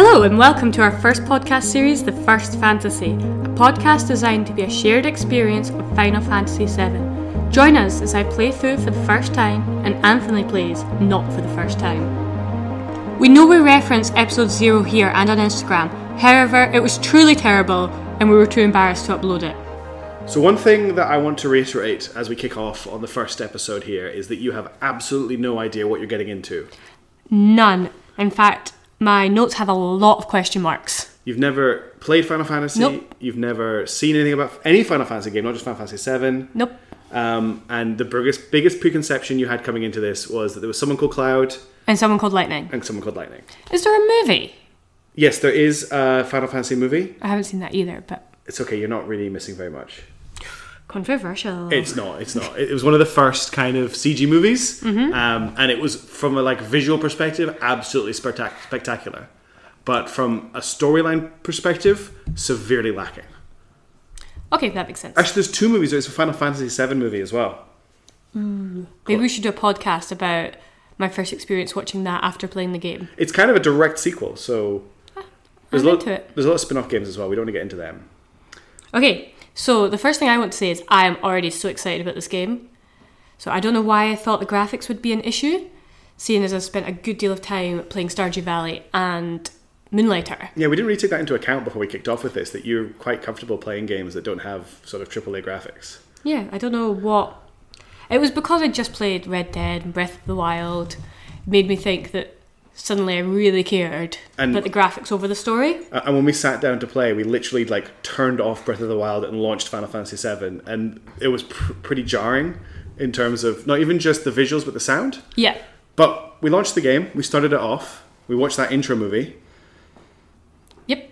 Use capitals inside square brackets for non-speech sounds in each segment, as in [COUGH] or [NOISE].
Hello, and welcome to our first podcast series, The First Fantasy, a podcast designed to be a shared experience of Final Fantasy VII. Join us as I play through for the first time, and Anthony plays not for the first time. We know we reference episode 0 here and on Instagram, however, it was truly terrible, and we were too embarrassed to upload it. So, one thing that I want to reiterate as we kick off on the first episode here is that you have absolutely no idea what you're getting into. None. In fact, my notes have a lot of question marks. You've never played Final Fantasy, Nope. you've never seen anything about any Final Fantasy game, not just Final Fantasy VII. Nope. Um, and the biggest, biggest preconception you had coming into this was that there was someone called Cloud And someone called Lightning. and someone called Lightning. Is there a movie? Yes, there is a Final Fantasy movie. I haven't seen that either, but It's okay, you're not really missing very much. Controversial. It's not. It's not. It was one of the first kind of CG movies, mm-hmm. um, and it was from a like visual perspective absolutely spectac- spectacular, but from a storyline perspective, severely lacking. okay, that makes sense. Actually, there's two movies. There's a Final Fantasy VII movie as well. Mm. Maybe we should do a podcast about my first experience watching that after playing the game. It's kind of a direct sequel, so ah, there's I'm a lot. into it. There's a lot of spin-off games as well. We don't want to get into them. Okay, so the first thing I want to say is I am already so excited about this game. So I don't know why I thought the graphics would be an issue, seeing as I've spent a good deal of time playing Stardew Valley and Moonlighter. Yeah, we didn't really take that into account before we kicked off with this. That you're quite comfortable playing games that don't have sort of AAA graphics. Yeah, I don't know what. It was because I just played Red Dead and Breath of the Wild, it made me think that suddenly I really cared And- about the graphics over the story. And when we sat down to play, we literally like turned off Breath of the Wild and launched Final Fantasy VII, and it was pr- pretty jarring in terms of not even just the visuals but the sound. Yeah, But we launched the game, we started it off, we watched that intro movie. Yep.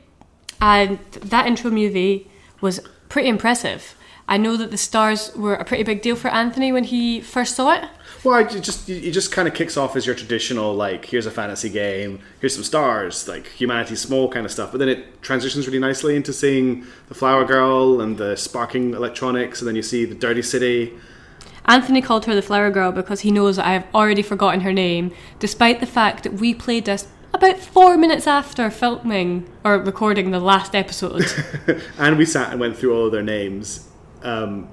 And that intro movie was pretty impressive. I know that the stars were a pretty big deal for Anthony when he first saw it. Well, I ju- just it just kind of kicks off as your traditional like here's a fantasy game, here's some stars, like humanity's small kind of stuff. But then it transitions really nicely into seeing the flower girl and the sparking electronics, and then you see the dirty city. Anthony called her the flower girl because he knows that I have already forgotten her name, despite the fact that we played this about four minutes after filming or recording the last episode. [LAUGHS] and we sat and went through all of their names um,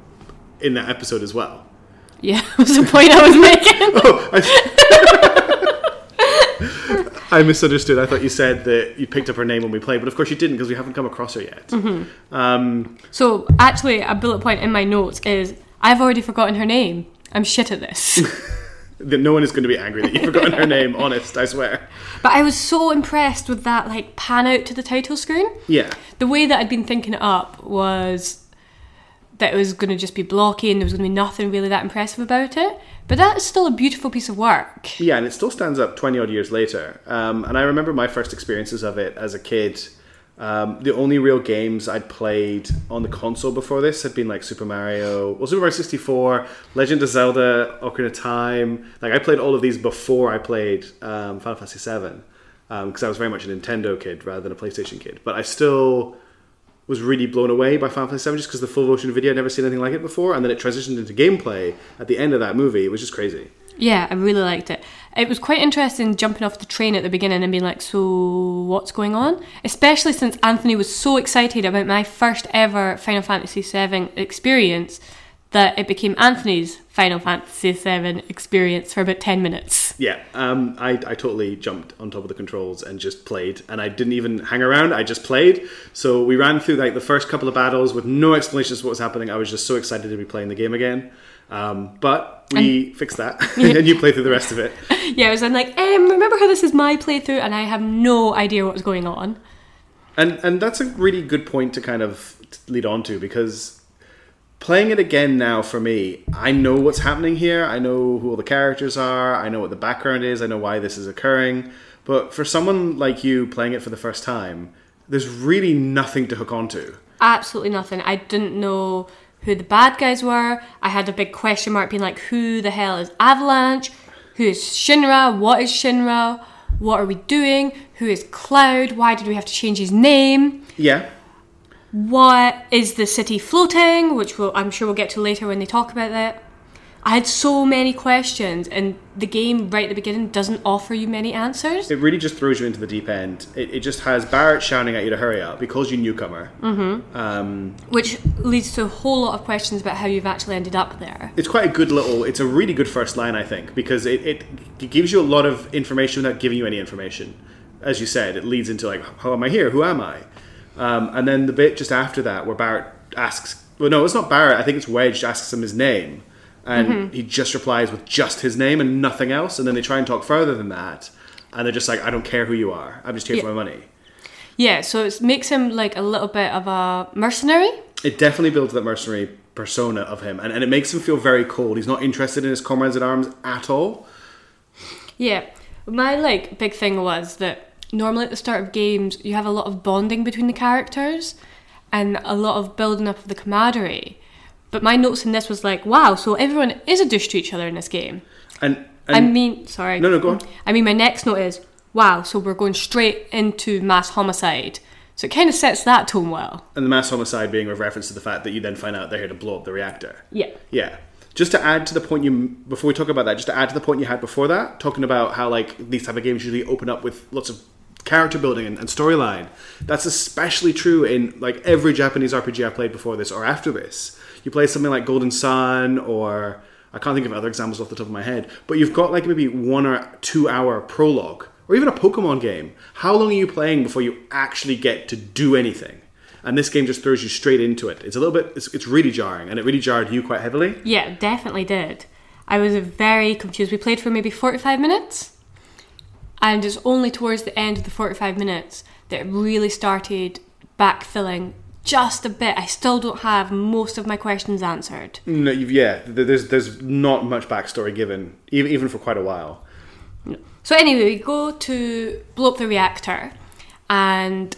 in that episode as well. yeah, [LAUGHS] was the point I was making. [LAUGHS] Oh, I, [LAUGHS] I misunderstood. I thought you said that you picked up her name when we played, but of course you didn't because we haven't come across her yet. Um, So actually, a bullet point in my notes is I've already forgotten her name. I'm shit at this. that no one is going to be angry that you've forgotten her name. Honest, I swear. but I was so impressed with that like pan out to the title screen. Yeah, The way that I'd been thinking it up was that it was going to just be blocky and there was going to be nothing really that impressive about it. But that's still a beautiful piece of work. yeah, and it still stands up twenty odd years later. Um, and I remember my first experiences of it as a kid. Um, the only real games I'd played on the console before this had been like Super Mario, well, Super Mario 64, Legend of Zelda, Ocarina of Time. Like I played all of these before I played um, Final Fantasy VII because I was very much a Nintendo kid rather than a PlayStation kid. But I still was really blown away by Final Fantasy VII just because the full motion video I'd never seen anything like it before, and then it transitioned into gameplay at the end of that movie. It was just crazy. Yeah, I really liked it. It was quite interesting jumping off the train at the beginning and being like, so what's going on? Especially since Anthony was so excited about my first ever Final Fantasy VII experience that it became Anthony's Final Fantasy VII experience for about 10 minutes. Yeah, um, I, I totally jumped on top of the controls and just played, and I didn't even hang around. I just played. So we ran through like the first couple of battles with no explanations of what was happening. I was just so excited to be playing the game again. Um, but we fixed that, [LAUGHS] [LAUGHS] and you play through the rest of it. [LAUGHS] Yeah, I was I'm like, um, remember how this is my playthrough and I have no idea what was going on. And and that's a really good point to kind of lead on to because playing it again now for me, I know what's happening here. I know who all the characters are. I know what the background is. I know why this is occurring. But for someone like you playing it for the first time, there's really nothing to hook onto. absolutely nothing. I didn't know who the bad guys were. I had a big question mark being like, who the hell is Avalanche? Who is Shinra? What is Shinra? What are we doing? Who is Cloud? Why did we have to change his name? Yeah, What is the city floating? Which we'll, I'm sure we'll get to later when they talk about that. I had so many questions, and the game right at the beginning doesn't offer you many answers. It really just throws you into the deep end. It, it just has Barrett shouting at you to hurry up because you're newcomer. Mm-hmm. Um, which leads to a whole lot of questions about how you've actually ended up there. It's quite a good little. It's a really good first line, I think, because it, it, it gives you a lot of information without giving you any information. As you said, it leads into like, how am I here? Who am I? Um, and then the bit just after that, where Barrett asks, well, no, it's not Barrett. I think it's Wedge asks him his name. And Mm-hmm. he just replies with just his name and nothing else. And then they try and talk further than that. And they're just like i don't care who you are. I'm just here for my money. Yeah, so it makes him like a little bit of a mercenary. it definitely builds that mercenary persona of him. And, and it makes him feel very cold. He's not interested in his comrades at arms at all. Yeah, my like big thing was that normally at the start of games you have a lot of bonding between the characters and a lot of building up of the camaraderie. But my notes in this was like, wow, so everyone is a douche to each other in this game. and, and I mean, sorry. No, no, go on. I mean, my next note is, wow, so we're going straight into mass homicide. So it kind of sets that tone well. and the mass homicide being a reference to the fact that you then find out they're here to blow up the reactor Yeah. Yeah. Just to add to the point you before we talk about that, just to add to the point you had before that, talking about how like these type of games usually open up with lots of character building and, and storyline. That's especially true in like every Japanese RPG I've played before this or after this. You play something like Golden Sun or I can't think of other examples off the top of my head, but you've got like maybe one or two hour prologue or even a Pokemon game. How long are you playing before you actually get to do anything? And this game just throws you straight into it. It's a little bit, it's, it's really jarring, and it really jarred you quite heavily. Yeah, definitely did. I was very confused. We played for maybe 45 minutes, and it's only towards the end of the 45 minutes that it really started backfilling just a bit. I still don't have most of my questions answered. No, you've, yeah, there's there's not much backstory given, even even for quite a while. So, anyway, we go to blow up the reactor, and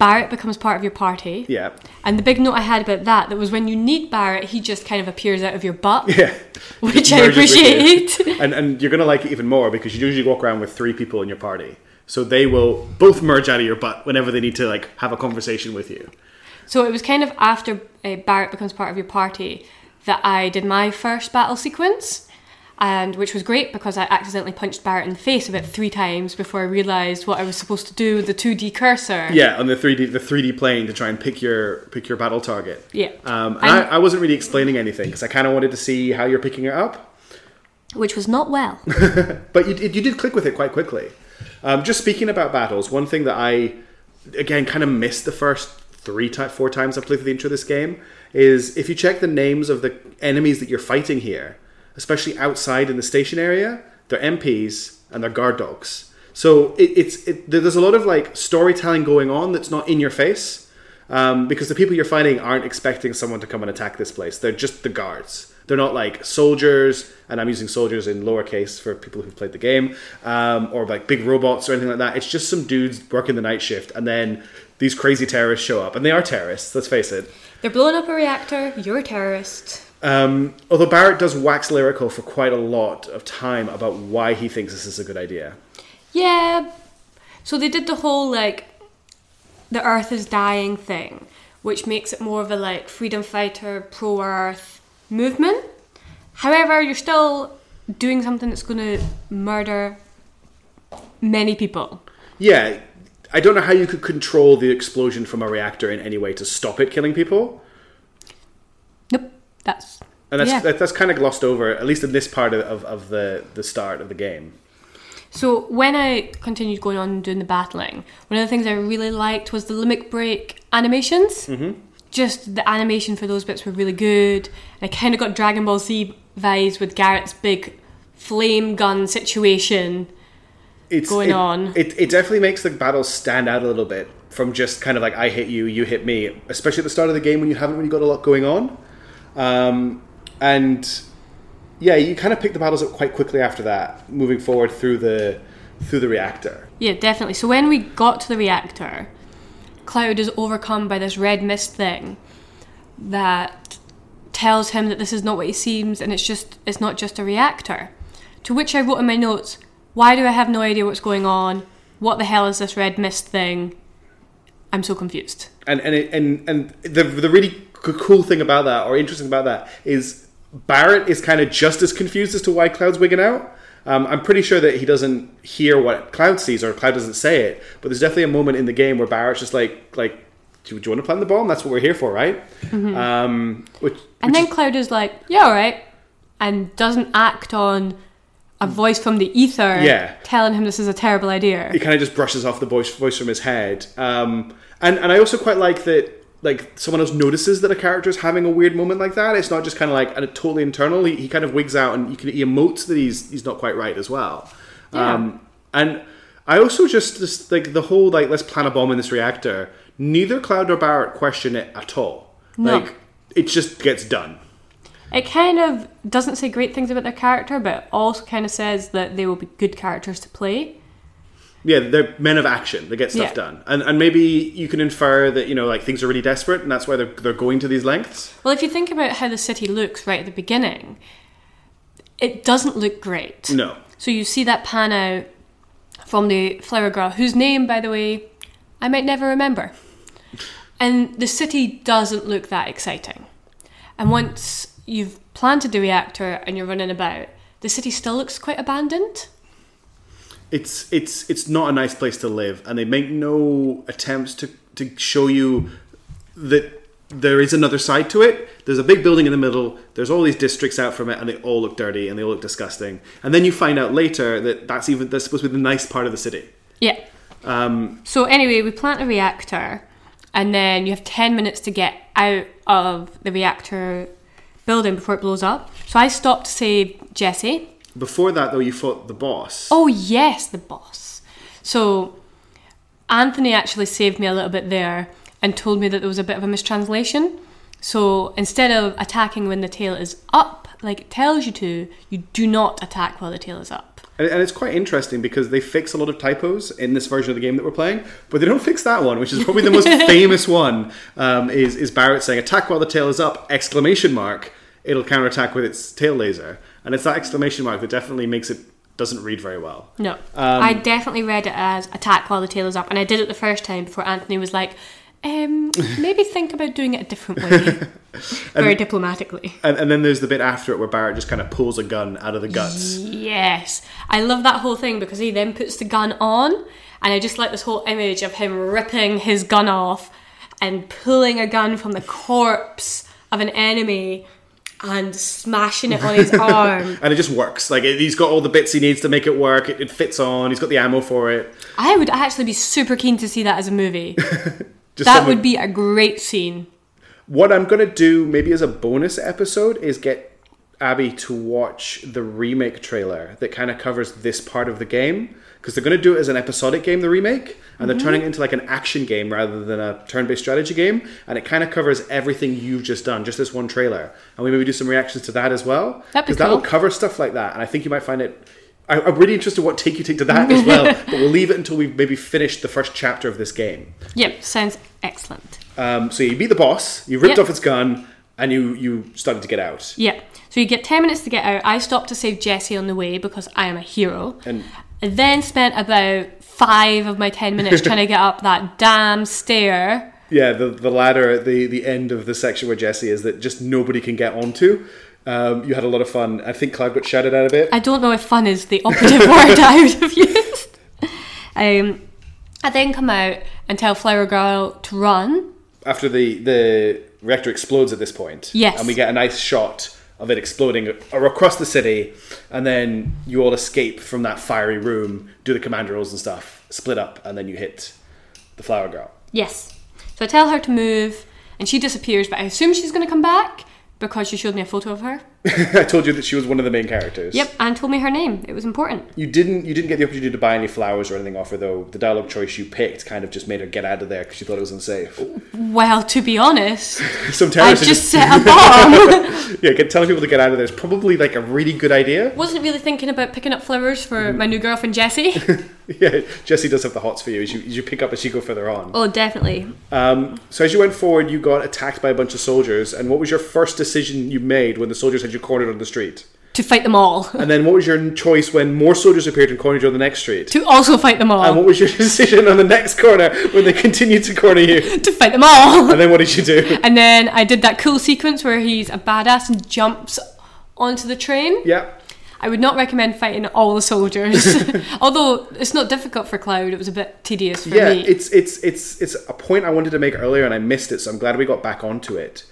Barrett becomes part of your party. Yeah, And the big note I had about that, that was when you need Barrett, he just kind of appears out of your butt. yeah, [LAUGHS] Which I merges with you. appreciate. [LAUGHS] and and you're gonna like it even more because you usually walk around with three people in your party, so they will both merge out of your butt whenever they need to like have a conversation with you. So it was kind of after uh, Barrett becomes part of your party that I did my first battle sequence, and which was great because I accidentally punched Barrett in the face about three times before I realised what I was supposed to do with the 2D cursor. Yeah, on the 3D the 3D plane to try and pick your pick your battle target. Yeah. Um, and I, I'm- wasn't really explaining anything because I kind of wanted to see how you're picking it up. Which was not well. [LAUGHS] but you, you did click with it quite quickly. Um, just speaking about battles, one thing that I again kind of missed the first three ti four times I played through the intro of this game is if you check the names of the enemies that you're fighting here, especially outside in the station area, they're MPs and they're guard dogs. So it, it's it, there's a lot of like storytelling going on that's not in your face um, because the people you're fighting aren't expecting someone to come and attack this place. They're just the guards. They're not like soldiers, and I'm using soldiers in lowercase for people who've played the game, um, or like big robots or anything like that. It's just some dudes working the night shift, and then these crazy terrorists show up, and they are terrorists. Let's face it. They're blowing up a reactor, you're a terrorist. Um, although Barrett does wax lyrical for quite a lot of time about why he thinks this is a good idea. Yeah. So they did the whole like the earth is dying thing, which makes it more of a like freedom fighter pro earth movement. However, you're still doing something that's going to murder many people. Yeah, I don't know how you could control the explosion from a reactor in any way to stop it killing people. That's And that's yeah. that, that's kind of glossed over, at least in this part of, of, of the, the start of the game. So when I continued going on and doing the battling, one of the things I really liked was the limit break animations. Mm-hmm. Just the animation for those bits were really good. I kind of got Dragon Ball Z vibes with Barrett's big flame gun situation. It's Going it, on. It, it definitely makes the battles stand out a little bit from just kind of like I hit you, you hit me, especially at the start of the game when you haven't really got a lot going on. Um, and yeah, you kind of pick the battles up quite quickly after that, moving forward through the through the reactor. Yeah, definitely. So when we got to the reactor, Cloud is overcome by this red mist thing that tells him that this is not what he seems and it's just it's not just a reactor. To which I wrote in my notes, why do I have no idea what's going on? What the hell is this red mist thing? I'm so confused. and and it, and and the the really c- cool thing about that or interesting about that is Barrett is kind of just as confused as to why Cloud's wigging out. Um, I'm pretty sure that he doesn't hear what Cloud sees or Cloud doesn't say it, but there's definitely a moment in the game where Barrett's just like, like, do, do you want to plant the bomb? That's what we're here for, right? Um, which, And then Cloud is like, yeah, all right. And doesn't act on a voice from the ether Yeah. telling him this is a terrible idea. he kind of just brushes off the voice voice from his head. Um, and and I also quite like that. Like someone else notices that a character is having a weird moment like that. It's not just kind of like a totally internal. He, he kind of wigs out, and you can he emotes that he's he's not quite right as well. Yeah. Um, and I also just, just like the whole like let's plant a bomb in this reactor. Neither Cloud nor Barrett question it at all. No. Like it just gets done. It kind of doesn't say great things about their character, but also kind of says that they will be good characters to play. Yeah, they're men of action. They get stuff Yeah. done, and and maybe you can infer that you know like things are really desperate, and that's why they're they're going to these lengths. Well, if you think about how the city looks right at the beginning, it doesn't look great. No, So you see that pan out from the flower girl, whose name, by the way, I might never remember. And the city doesn't look that exciting. And once you've planted the reactor and you're running about, the city still looks quite abandoned. It's it's it's not a nice place to live, and they make no attempts to to show you that there is another side to it. There's a big building in the middle. There's all these districts out from it, and they all look dirty and they all look disgusting. And then you find out later that that's even that's supposed to be the nice part of the city. Yeah. Um, So anyway, we plant a reactor, and then you have ten minutes to get out of the reactor building before it blows up. So I stopped to save Jesse. Before that, though, you fought the boss. Oh yes, the boss. So Anthony actually saved me a little bit there and told me that there was a bit of a mistranslation. So instead of attacking when the tail is up, like it tells you to, you do not attack while the tail is up. And, and it's quite interesting because they fix a lot of typos in this version of the game that we're playing, but they don't fix that one, which is probably the most [LAUGHS] famous one. Um, is is Barrett saying "attack while the tail is up!" exclamation mark. It'll counterattack with its tail laser, and it's that exclamation mark that definitely makes it doesn't read very well. No, I definitely read it as attack while the tail is up, and I did it the first time before Anthony was like, um, [LAUGHS] maybe think about doing it a different way, [LAUGHS] very diplomatically. And, and then there's the bit after it where Barrett just kind of pulls a gun out of the guts. Yes, I love that whole thing because he then puts the gun on, and I just like this whole image of him ripping his gun off and pulling a gun from the corpse of an enemy and smashing it on his [LAUGHS] arm. And it just works. Like it, he's got all the bits he needs to make it work. It, it fits on. He's got the ammo for it. I would actually be super keen to see that as a movie. [LAUGHS] That someone- would be a great scene. What I'm going to do, maybe as a bonus episode, is get Abby to watch the remake trailer that kind of covers this part of the game. Because they're going to do it as an episodic game, the remake, and they're turning it into like an action game rather than a turn based strategy game. And it kind of covers everything you've just done, just this one trailer. And we maybe do some reactions to that as well. Because that'll cover stuff like that. And I think you might find it. I- I'm really interested what take you take to that as well. [LAUGHS] But we'll leave it until we've maybe finished the first chapter of this game. Yep, sounds excellent. Um, so you beat the boss, you ripped Yep. off its gun, and you you started to get out. Yeah. So you get 10 minutes to get out. I stopped to save Jesse on the way because I am a hero. And I then spent about five of my 10 minutes trying to get up that damn stair. [LAUGHS] yeah, the the ladder at the the end of the section where Jesse is that just nobody can get onto. Um, you had a lot of fun. I think Cloud got shouted out a bit. I don't know if fun is the operative [LAUGHS] word I would have used. [LAUGHS] Um, I then come out and tell Flower Girl to run. After the the reactor explodes at this point, Yes. and we get a nice shot of it exploding across the city, and then you all escape from that fiery room, do the commander rolls and stuff, split up, and then you hit the flower girl. Yes. So I tell her to move and she disappears, but I assume she's going to come back because she showed me a photo of her. [LAUGHS] I told you that she was one of the main characters. Yep, and told me her name. It was important. You didn't. You didn't get the opportunity to buy any flowers or anything off her, though. The dialogue choice you picked kind of just made her get out of there because she thought it was unsafe. Well, to be honest, [LAUGHS] Some I've terrorists just set a [LAUGHS] bomb. yeah, get, telling people to get out of there is probably like a really good idea. Wasn't really thinking about picking up flowers for my new girlfriend Jessie. Yeah, Jesse does have the hots for you as you, as you pick up as you go further on. oh, definitely. Um, so as you went forward, you got attacked by a bunch of soldiers. And what was your first decision you made when the soldiers had you cornered on the street? To fight them all. And then what was your choice when more soldiers appeared and cornered you on the next street? To also fight them all. And what was your [LAUGHS] decision on the next corner when they continued to corner you? [LAUGHS] to fight them all. And then what did you do? [LAUGHS] And then I did that cool sequence where he's a badass and jumps onto the train. Yeah. I would not recommend fighting all the soldiers. Although it's not difficult for Cloud, it was a bit tedious for yeah, me. it's it's it's it's a point I wanted to make earlier and I missed it, so I'm glad we got back onto it.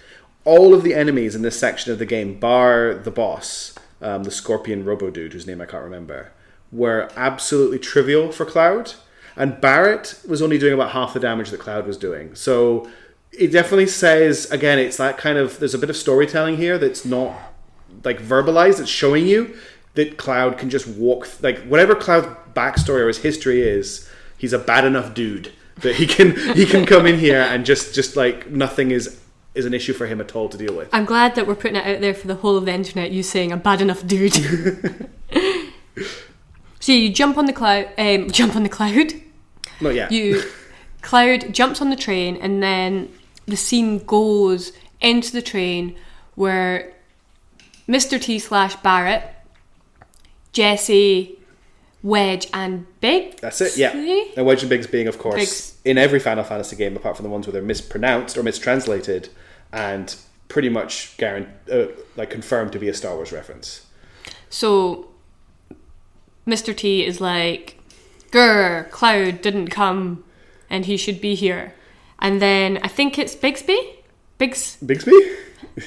All of the enemies in this section of the game, bar the boss, um, the Scorpion Robo Dude, whose name I can't remember, were absolutely trivial for Cloud, and Barrett was only doing about half the damage that Cloud was doing. So it definitely says again, it's that kind of there's a bit of storytelling here that's not like verbalized. It's showing you that Cloud can just walk like whatever Cloud's backstory or his history is. He's a bad enough dude that he can he can come in here and just just like nothing is is an issue for him at all to deal with. I'm glad that we're putting it out there for the whole of the internet. You saying a bad enough dude. [LAUGHS] so you jump on the cloud. Um, [LAUGHS] jump on the cloud. Not yet. You cloud jumps on the train, and then the scene goes into the train where Mr. T slash Barrett, Jesse, Wedge, and Big. That's it. Yeah. And Wedge and Biggs being, of course, Biggs. in every Final Fantasy game, apart from the ones where they're mispronounced or mistranslated, and pretty much uh, like confirmed to be a Star Wars reference. So Mr. T is like, Grr, Cloud didn't come and he should be here. And then I think it's Bigsby? Biggs Bigsby?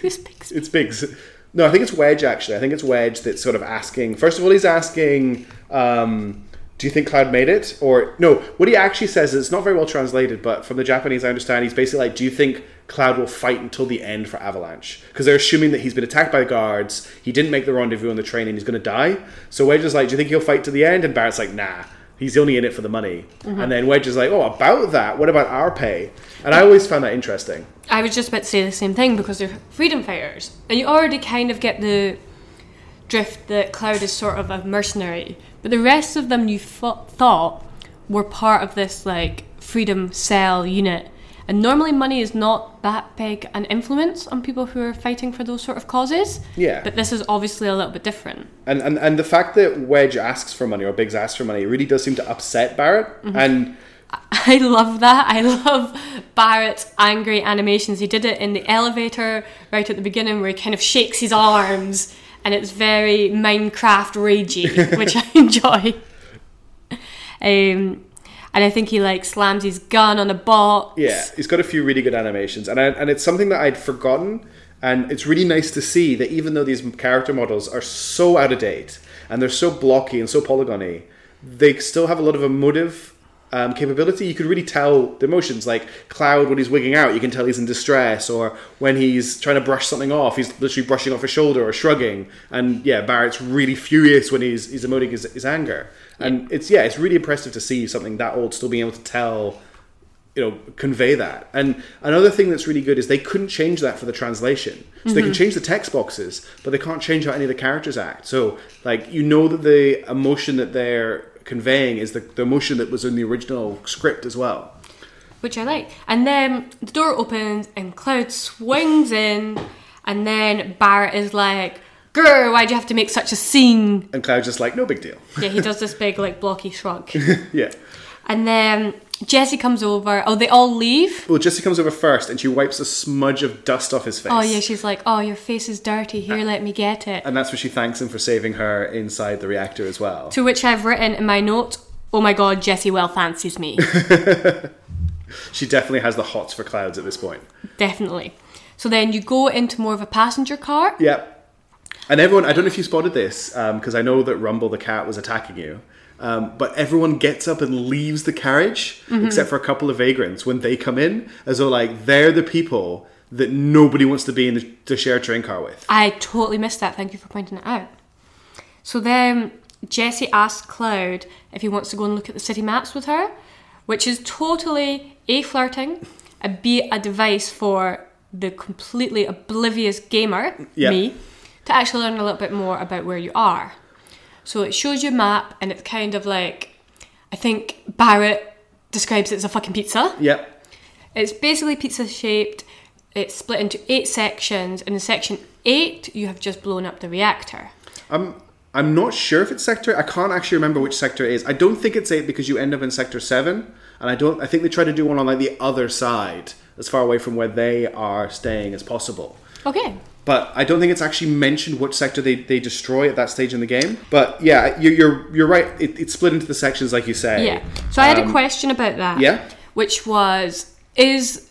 who's Bigsby? It's Biggs. No, I think it's Wedge. Actually, I think it's Wedge that's sort of asking. First of all, he's asking, um, "Do you think Cloud made it?" Or no, what he actually says is it's not very well translated, but from the Japanese, I understand he's basically like, "Do you think Cloud will fight until the end for Avalanche?" Because they're assuming that he's been attacked by the guards, he didn't make the rendezvous on the train, and he's going to die. So Wedge is like, "Do you think he'll fight to the end?" And Barrett's like, "Nah." He's only in it for the money. Mm-hmm. And then Wedge is like, oh, about that, what about our pay? And I always found that interesting. I was just about to say the same thing because they're freedom fighters. And you already kind of get the drift that Cloud is sort of a mercenary. But the rest of them you thought thought were part of this like freedom cell unit. And normally money is not that big an influence on people who are fighting for those sort of causes. Yeah. But this is obviously a little bit different. And, and and the fact that Wedge asks for money or Biggs asks for money really does seem to upset Barrett. And [LAUGHS] I love that. I love Barrett's angry animations. He did it in the elevator right at the beginning where he kind of shakes his arms and it's very Minecraft ragey, [LAUGHS] which I enjoy. [LAUGHS] Um, and I think he like slams his gun on a box. yeah, he's got a few really good animations, and I, and it's something that I'd forgotten. And it's really nice to see that even though these character models are so out of date and they're so blocky and so polygony, they still have a lot of emotive um, capability. You could really tell the emotions. Like Cloud, when he's wigging out, you can tell he's in distress, or when he's trying to brush something off, he's literally brushing off his shoulder or shrugging. And yeah, Barrett's really furious when he's he's emoting his, his anger. And it's yeah, it's really impressive to see something that old still being able to tell you know convey that and another thing that's really good is they couldn't change that for the translation so they can change the text boxes but they can't change how any of the characters act so like you know that the emotion that they're conveying is the, the emotion that was in the original script as well which I like. And then the door opens and Cloud swings in, and then Barrett is like, Grr, why'd you have to make such a scene? and cloud's just like no big deal Yeah, he does [LAUGHS] this big, like, blocky shrug. [LAUGHS] yeah And then Jesse comes over. Oh, they all leave? well Jesse comes over first and she wipes a smudge of dust off his face Oh, yeah, she's like, Oh, your face is dirty. Here, let me get it. and that's where she thanks him for saving her inside the reactor as well To which I've written in my note, Oh my god, Jesse well fancies me. [LAUGHS] she definitely has the hots for clouds at this point Definitely. So then you go into more of a passenger car. Yep. And everyone, I don't know if you spotted this, um, because I know that Rumble the cat was attacking you. Um, but everyone gets up and leaves the carriage, except for a couple of vagrants when they come in, as though like they're the people that nobody wants to be in the, the shared train car with. I totally missed that. Thank you for pointing it out. So then Jesse asks Cloud if he wants to go and look at the city maps with her, which is totally A, flirting, and B, a device for the completely oblivious gamer, Yeah. me, to actually learn a little bit more about where you are. So it shows you a map, and it's kind of like, I think Barrett describes it as a fucking pizza. Yep. It's basically pizza shaped. It's split into eight sections, and in section eight, you have just blown up the reactor. I'm I'm not sure if it's sector. I can't actually remember which sector it is. I don't think it's eight because you end up in sector seven, and I don't. I think they try to do one on like the other side, as far away from where they are staying as possible. Okay. But I don't think it's actually mentioned which sector they, they destroy at that stage in the game. But yeah, you're you're, you're right. It, it's split into the sections, like you say. Yeah. So I had a Um, question about that. Yeah. Which was, is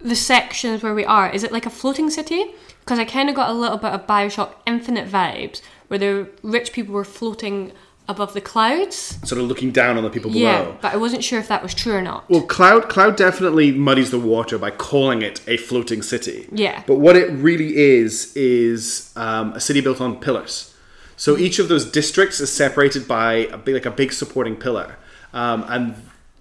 the sections where we are, is it like a floating city? Because I kind of got a little bit of Bioshock Infinite vibes, where the rich people were floating above the clouds. Sort of looking down on the people below. Yeah, but I wasn't sure if that was true or not. Well, Cloud Cloud definitely muddies the water by calling it a floating city. Yeah. But what it really is is um, a city built on pillars. So each of those districts is separated by a big, like a big supporting pillar, um, and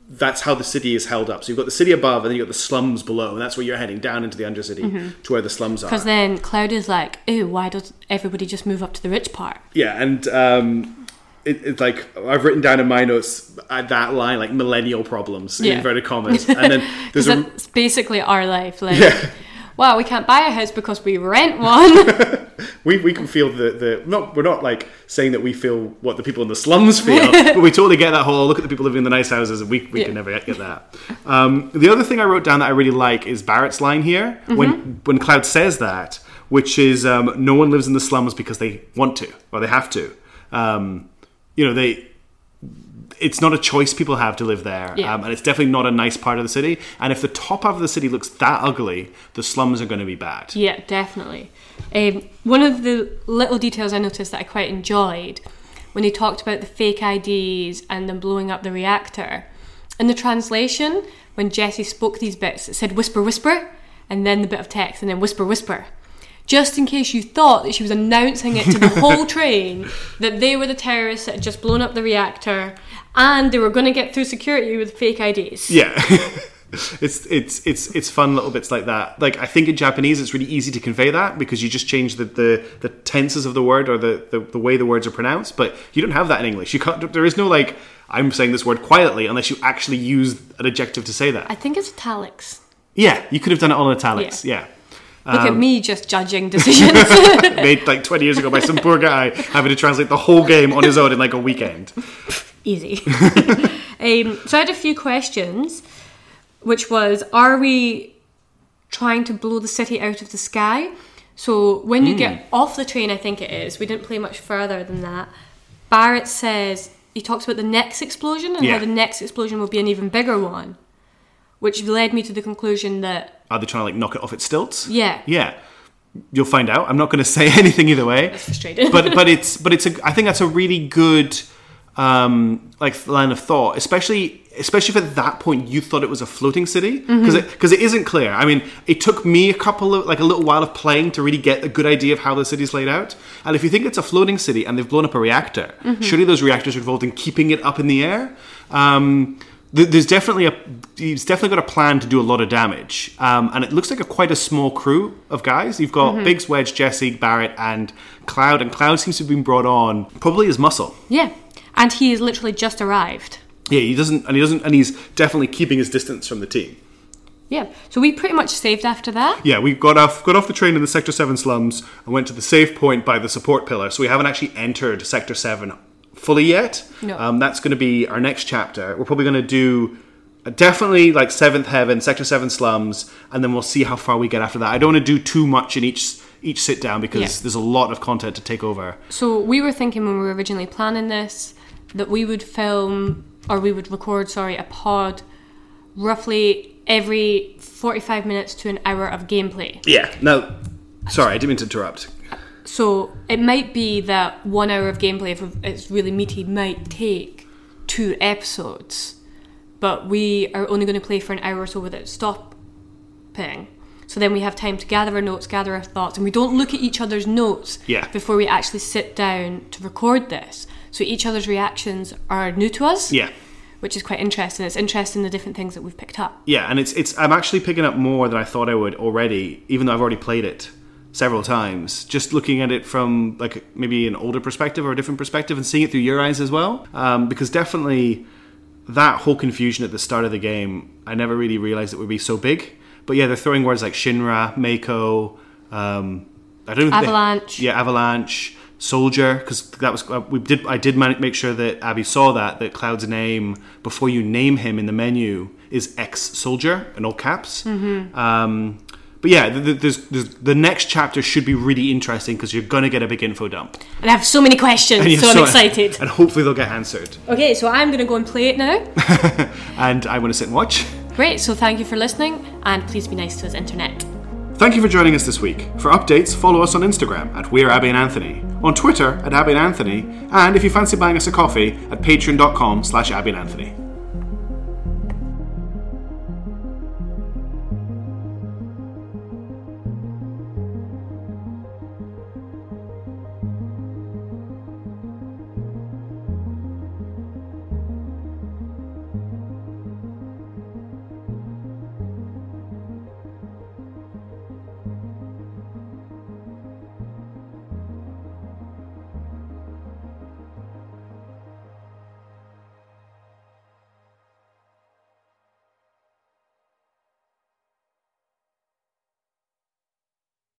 that's how the city is held up. So you've got the city above, and then you've got the slums below, and that's where you're heading down into the undercity to where the slums are. Because then Cloud is like, ooh, why does everybody just move up to the rich part? Yeah, and um, it, it's like I've written down in my notes at that line like millennial problems in inverted commas, and then [LAUGHS] there's a that's basically our life. Like, Yeah. wow, we can't buy a house because we rent one. [LAUGHS] we, we can feel the, the not we're not like saying that we feel what the people in the slums feel [LAUGHS] but we totally get that whole look at the people living in the nice houses and we, we Yeah. can never get that um, the other thing I wrote down that I really like is Barrett's line here when when Cloud says that which is um, no one lives in the slums because they want to or they have to um, you know they it's not a choice people have to live there, Yeah. um, and it's definitely not a nice part of the city. And if the top half of the city looks that ugly, the slums are going to be bad. Yeah, definitely. Um, one of the little details I noticed that I quite enjoyed when he talked about the fake IDs and them blowing up the reactor. In the translation, when Jesse spoke these bits, it said whisper, whisper, and then the bit of text, and then whisper, whisper. Just in case you thought that she was announcing it to the whole [LAUGHS] train that they were the terrorists that had just blown up the reactor and they were going to get through security with fake IDs. Yeah. [LAUGHS] it's it's it's it's fun little bits like that. Like I think in Japanese it's really easy to convey that because you just change the the, the tenses of the word or the, the, the way the words are pronounced, but you don't have that in English. You can't there is no like I'm saying this word quietly unless you actually use an adjective to say that. I think it's italics. Yeah, you could have done it all in italics. Yeah. Look Um, at me just judging decisions. [LAUGHS] Made like 20 years ago by some poor guy having to translate the whole game on his own in like a weekend. Easy. [LAUGHS] um, so I had a few questions, which was, are we trying to blow the city out of the sky? So when you get off the train, I think it is. We didn't play much further than that. Barrett says he talks about the next explosion and Yeah. how the next explosion will be an even bigger one, which led me to the conclusion that Are they trying to like knock it off its stilts? yeah, Yeah. You'll find out. I'm not going to say [LAUGHS] anything either way. it's frustrating. but but it's but it's a I think that's a really good um like line of thought especially especially if at that point you thought it was a floating city because it because it isn't clear I mean it took me a couple of like a little while of playing to really get a good idea of how the city's laid out and if you think it's a floating city and they've blown up a reactor surely those reactors are involved in keeping it up in the air um there's definitely a he's definitely got a plan to do a lot of damage. Um, and it looks like a quite a small crew of guys. You've got biggs wedge jesse barrett and cloud. And cloud seems to have been brought on probably as muscle. Yeah, and he has literally just arrived. yeah he doesn't and he doesn't and he's definitely keeping his distance from the team. Yeah, so we pretty much saved after that. yeah we got off got off the train in the sector 7 slums and went to the safe point by the support pillar. So we haven't actually entered sector 7 fully yet No. um, that's going to be our next chapter we're probably going to do uh, definitely like seventh heaven sector 7 slums and then we'll see how far we get after that i don't want to do too much in each each sit down because Yeah. there's a lot of content to take over So we were thinking when we were originally planning this that we would film or we would record, sorry, a pod roughly every 45 minutes to an hour of gameplay. yeah no sorry i didn't mean to interrupt So it might be that one hour of gameplay, if it's really meaty, might take two episodes. But we are only going to play for an hour or so without stopping. So then we have time to gather our notes, gather our thoughts, and we don't look at each other's notes Yeah. before we actually sit down to record this. So each other's reactions are new to us, yeah which is quite interesting. It's interesting the different things that we've picked up. Yeah, and it's it's I'm actually picking up more than I thought I would already, even though I've already played it several times. Just looking at it from like maybe an older perspective or a different perspective, and seeing it through your eyes as well, um, because definitely that whole confusion at the start of the game, I never really realized it would be so big. But yeah, they're throwing words like Shinra, Mako, um, I don't know if they- Avalanche. yeah, avalanche. Soldier, because that was uh, we did. I did make sure that Abby saw that that Cloud's name before you name him in the menu is ex soldier in all caps. Um, but yeah, the, the, the next chapter should be really interesting because you're gonna get a big info dump, And I have so many questions, And so I'm excited. [LAUGHS] and hopefully they'll get answered. Okay, so I'm going to go and play it now. [LAUGHS] And I want to sit and watch. Great, so thank you for listening, and please be nice to us, internet. Thank you for joining us this week. For updates, follow us on Instagram at We're Abby and Anthony, on Twitter at Abby and Anthony, and if you fancy buying us a coffee, at patreon.com slash Abby and Anthony.